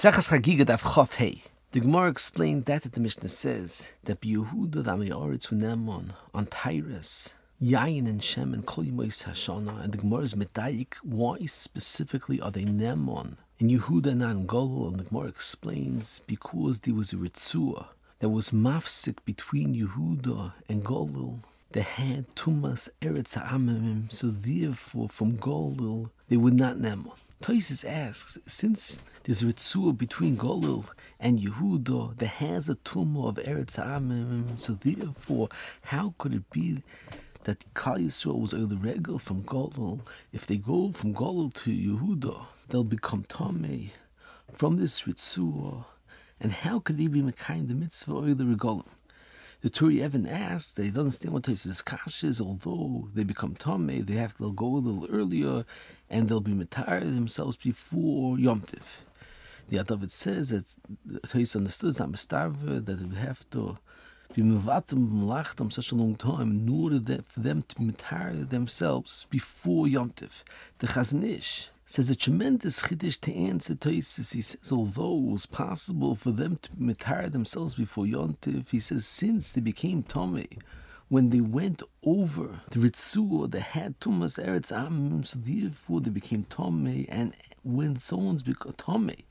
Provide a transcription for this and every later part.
Chagiga Chof Hey. The Gemara explained that the Mishnah says that Yehuda the Amoritz Nemon on Tyrus, Yain and Shem and Kol Yimois Hashana, and the Gemara is medayik. Why specifically are they Nemon? In Yehuda and Golul, and the Gemara explains because there was a Ritzua that was mafsik between Yehuda and Golul. They had Tumas Eretz Ha'amimim, so therefore from Golul they would not Nemon. Toises asks, since there's a between Golil and Yehuda that has a tumor of Eretz Amim, so therefore, how could it be that Klal Yisrael was regal from Golil? If they go from Golil to Yehuda, they'll become Tomei from this ritzur. And how could they be Mekayim the mitzvah or the regalim? The Turei Even asks, they don't understand what Tosis Kash is, although they become Tomei, they have to go a little earlier and they'll be Matar themselves before Yom Tiv. The Adavid says that Tosis understood it's not Mistarva, that they have to be Muvatim Malachtam such a long time in order for them to Matar themselves before Yom Tiv. The Chazon Ish says a tremendous chiddush to answer Tosis. He says, although it was possible for them to retire themselves before Yontif, he says, since they became Tomei, when they went over the Ritzur, they had Tumas Eretz Amim, so therefore they became Tomei, and when someone's become Tomei,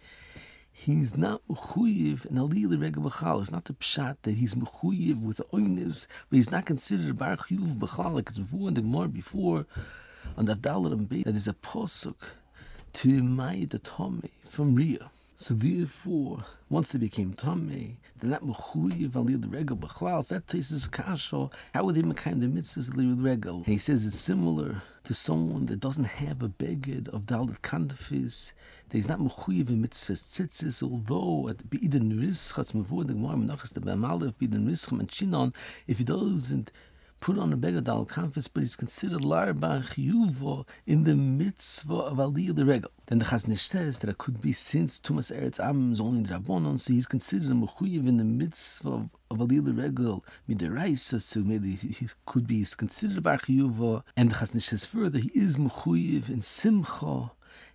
he's not mechuyev and aliyah regel b'chal. It's not the pshat that he's mechuyev with oinus, but he's not considered baruch yuv b'chal like it's in the more before on the Abdallah and that is a posuk to Mayid the Tomei from Ria. So therefore, once they became Tomei, they're not mechuyev the regel b'chlal. So that takes is kasha. How would they make the mitzvahs aliyah regel? And he says it's similar to someone that doesn't have a beged of dalit kandafis. That he's not mechuyev in mitzvahs tzitzis. Although at b'iden rischatz mevur the gemara menachas the b'amalef b'iden rischam and chinon, if he doesn't put on a beggar dal but he's considered larba chiyuvo in the mitzvah of aliyah the regal. Then the Chazon Ish says that it could be since Tumas Eretz Am is only in the Rabbanon, so he's considered a mechuyev in the mitzvah of, of aliyah the regal midiraisa, so maybe he could be considered bar chiyuvo. And the Chazon Ish says further, he is mechuyev in simcha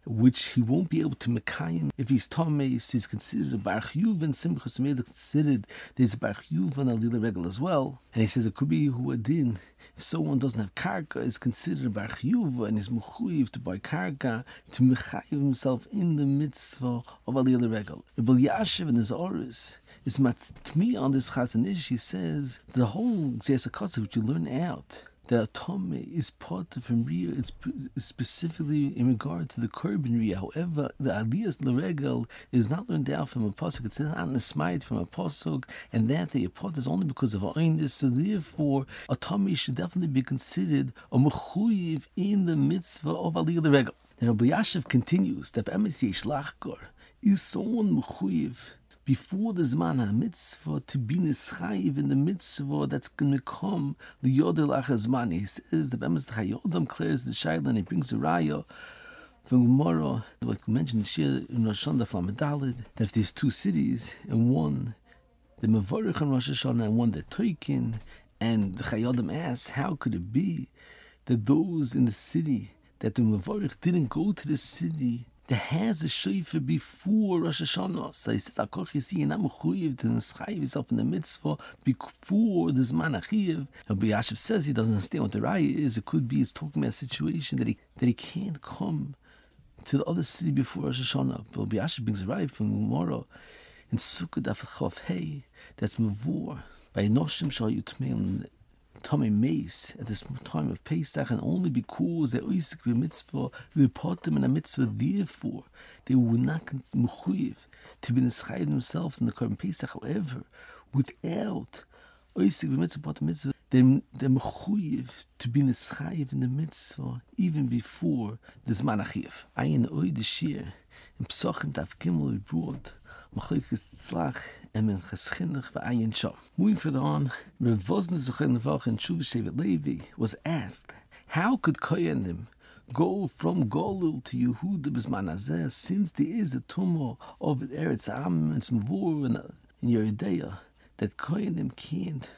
which he won't be able to mekayim if he's tameis. He's considered a bar and simchas made considered there's a bar and a lila regal as well. And he says it could be who adin. If someone doesn't have karka, is considered a bar and is mechuyev to buy karka to mekayim himself in the mitzvah of a lila regal. Elyashiv and his oris is matmi on this Chazon Ish. He says the whole zesakasa which you learn out the atome is part from Ria, it's specifically in regard to the Korban. However, the Aliyas Laregel is not learned out from a Pasuk, it's not an Nesmayit from a Pasuk, and that the part is only because of Aindis. So therefore, atome should definitely be considered a Mechuyiv in the mitzvah of Aliyah Laregel. And Rabbi Yashiv continues that Emes Yesh Lachkor is someone Mechuyiv before the Zman HaMitzvah to be Nischayiv in the mitzvah that's going to come, the Yodel Achazman. He says, the Bemis Chayodam clears the Shaila and he brings the Raya from Gemara, like we mentioned here in Rosh Hashanah, Flamadalid, that if there's two cities, and one, the Mavarich on Rosh Hashanah, and one the Toikin, and the Chayodim asks, how could it be that those in the city, that the Mavarich didn't go to the city that has a shofar before Rosh Hashanah. So he says, Akoch Yisi, you're not mechuyev to nischayiv yourself in the mitzvah before the Zman Achiyev. Rabbi Yashiv says he doesn't understand what the raya is. It could be he's talking about a situation that he, that he can't come to the other city before Rosh Hashanah. But Rabbi Yashiv brings a raya from Gemara in Sukkot Daf Hey, that's Mavur, by Noshim Shal Yutmeim Tommy Mace at this time of Pesach, and only because Oisik mitzvah, they put them in a mitzvah, therefore they were not mechuyev to be nischayiv themselves in the current Pesach. However, without Oisik mitzvah, the mitzvah, they're, they're mechuyev to be nischayiv in the mitzvah even before the Zman Achiv. Ayin Oy Deshir, in Psochim Tav Gimel, brought Machlekes Tzlach and Minchas Chinuch v'ayin shom. Moving further on, Rav Vosner Zochen Nevach and Shuv Shevet Levi was asked, how could Koyanim go from Golul to Yehuda B'zman Azeh since there is a tumor of Eretz Am and Smavur in Yeridea that Koyanim can't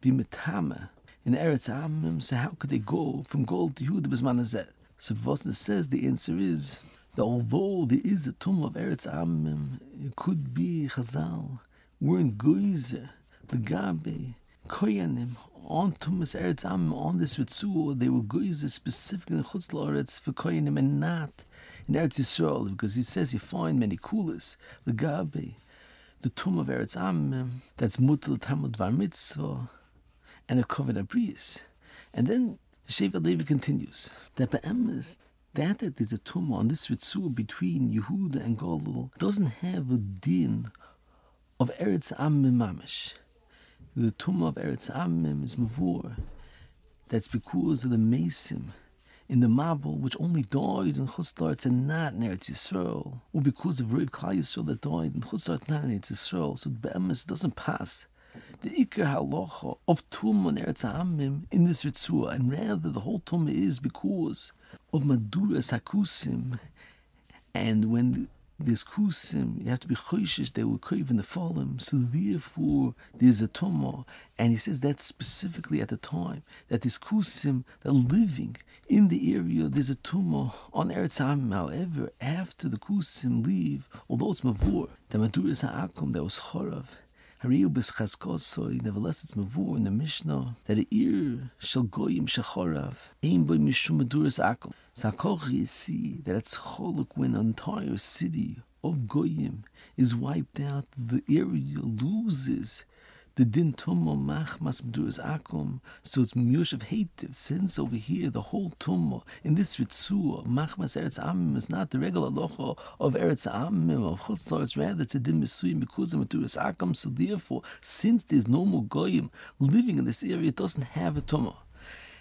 be Metame in Eretz Am, so how could they go from Golul to Yehuda B'zman Azeh? So Vosner says the answer is that although there is a tomb of Eretz Amim, it could be Chazal, weren't goyze, the Gabe, Koyanim, on Tumas Eretz Amim, on this Ritzu, they were goyze specifically in Chutz La'aretz for Koyanim and not in Eretz Yisrael, because he says you find many kulas, the Gabe, the tomb of Eretz Amim, that's Mutal Tamud Var Mitzvah, and a Kovet Abris. And then Shevet Levi continues that Be'emes, that that there's a tumor on this ritzur between Yehuda and Golul doesn't have a din of Eretz Amim Mamish. The tumor of Eretz Amim is Mavur. That's because of the Masim in the marble, which only died in Chutzlaritz and not in Eretz Yisrael, or because of Rav Klal Yisrael that died in Chutzlaritz, not in Eretz Yisrael. So the Be'emes doesn't pass the Iker Halacha of Tum on Eretz Amim in this Ritzua, and rather the whole Tum is because of Maduras Hakusim, and when there's kusim, you have to be choishish, they were in the fallen, so therefore there's a tumah, and he says that specifically at the time, that this kusim are living in the area, there's a tumah on Eretz Amim. However, after the kusim leave, although it's mavur, the maduras ha'akum that was chorav, Nevertheless, it's mavur in the Mishnah that a ear shall goyim shachorav aim by mishum akum. Sakoch you see that it's choluk when an entire city of goyim is wiped out, the area loses the din tumma machmas b'duras akum, so it's of hativ. Since over here the whole tumma in this ritzua machmas eretz amim is not the regular locha of eretz amim of chutzlar, it's rather it's din misuyim of b'duras akum. So therefore, since there's no more goyim living in this area, it doesn't have a tumma.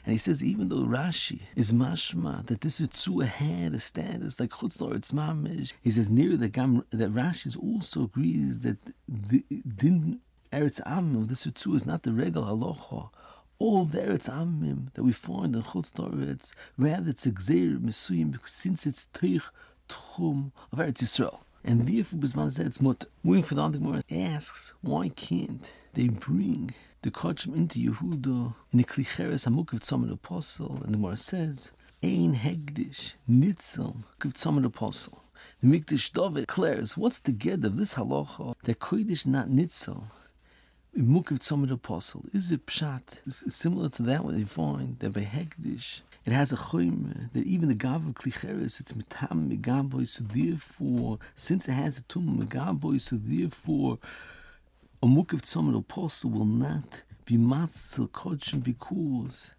And he says, even though Rashi is mashma that this Ritzua had a status like Chutzlar, it's mamish, he says near the Gam that Rashi also agrees that the din Eretz Amim, this Ritzu is not the regal halacha. All of the Eretz Amim that we find in Chutz Toretz, rather it's a Gzeir Mesuyim, since it's Teich Tchum of Eretz Yisrael. And therefore, Bisman said it's mut. Moving for the Gemara asks, why can't they bring the Kachim into Yehuda in the Klicheres Hamuk of Tzamid Apostle? And the Gemara says, Ein Hegdish Nitzel of Tzamid Apostle. The Mikdash David declares, what's the get of this halacha that Kodesh not Nitzel Mukiv Tzomid Apostle. Is it pshat? Similar to that one they find that by Hekdish it has a choyme that even the gav of klicheres it's mitam megaboy. So therefore, since it has a tum megaboy, so therefore a mukiv tzomid apostle will not be matzil kodshim because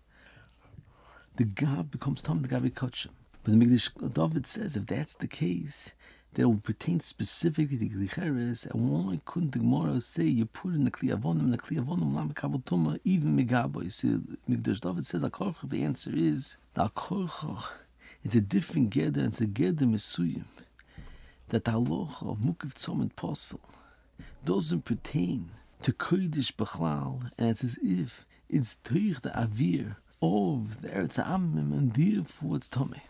the gav becomes tam the gav kodshim. But the Mikdash David says if that's the case, that will pertain specifically to Glicheres, and why couldn't the Gemara say you put in the Kliyavonim, the Kliyavonim Lam Kabbatuma, even Megabo? You see, Mikdash David says, Akorcha, the answer is, the Akorcha, it's a different Geder, it's a Geder Mesuyim, that the Halacha of Mukiv Tzom and Posel doesn't pertain to Kodesh Bechlal, and it's as if it's Teich the Avir of the Eretz Amim, and therefore it's Tomei.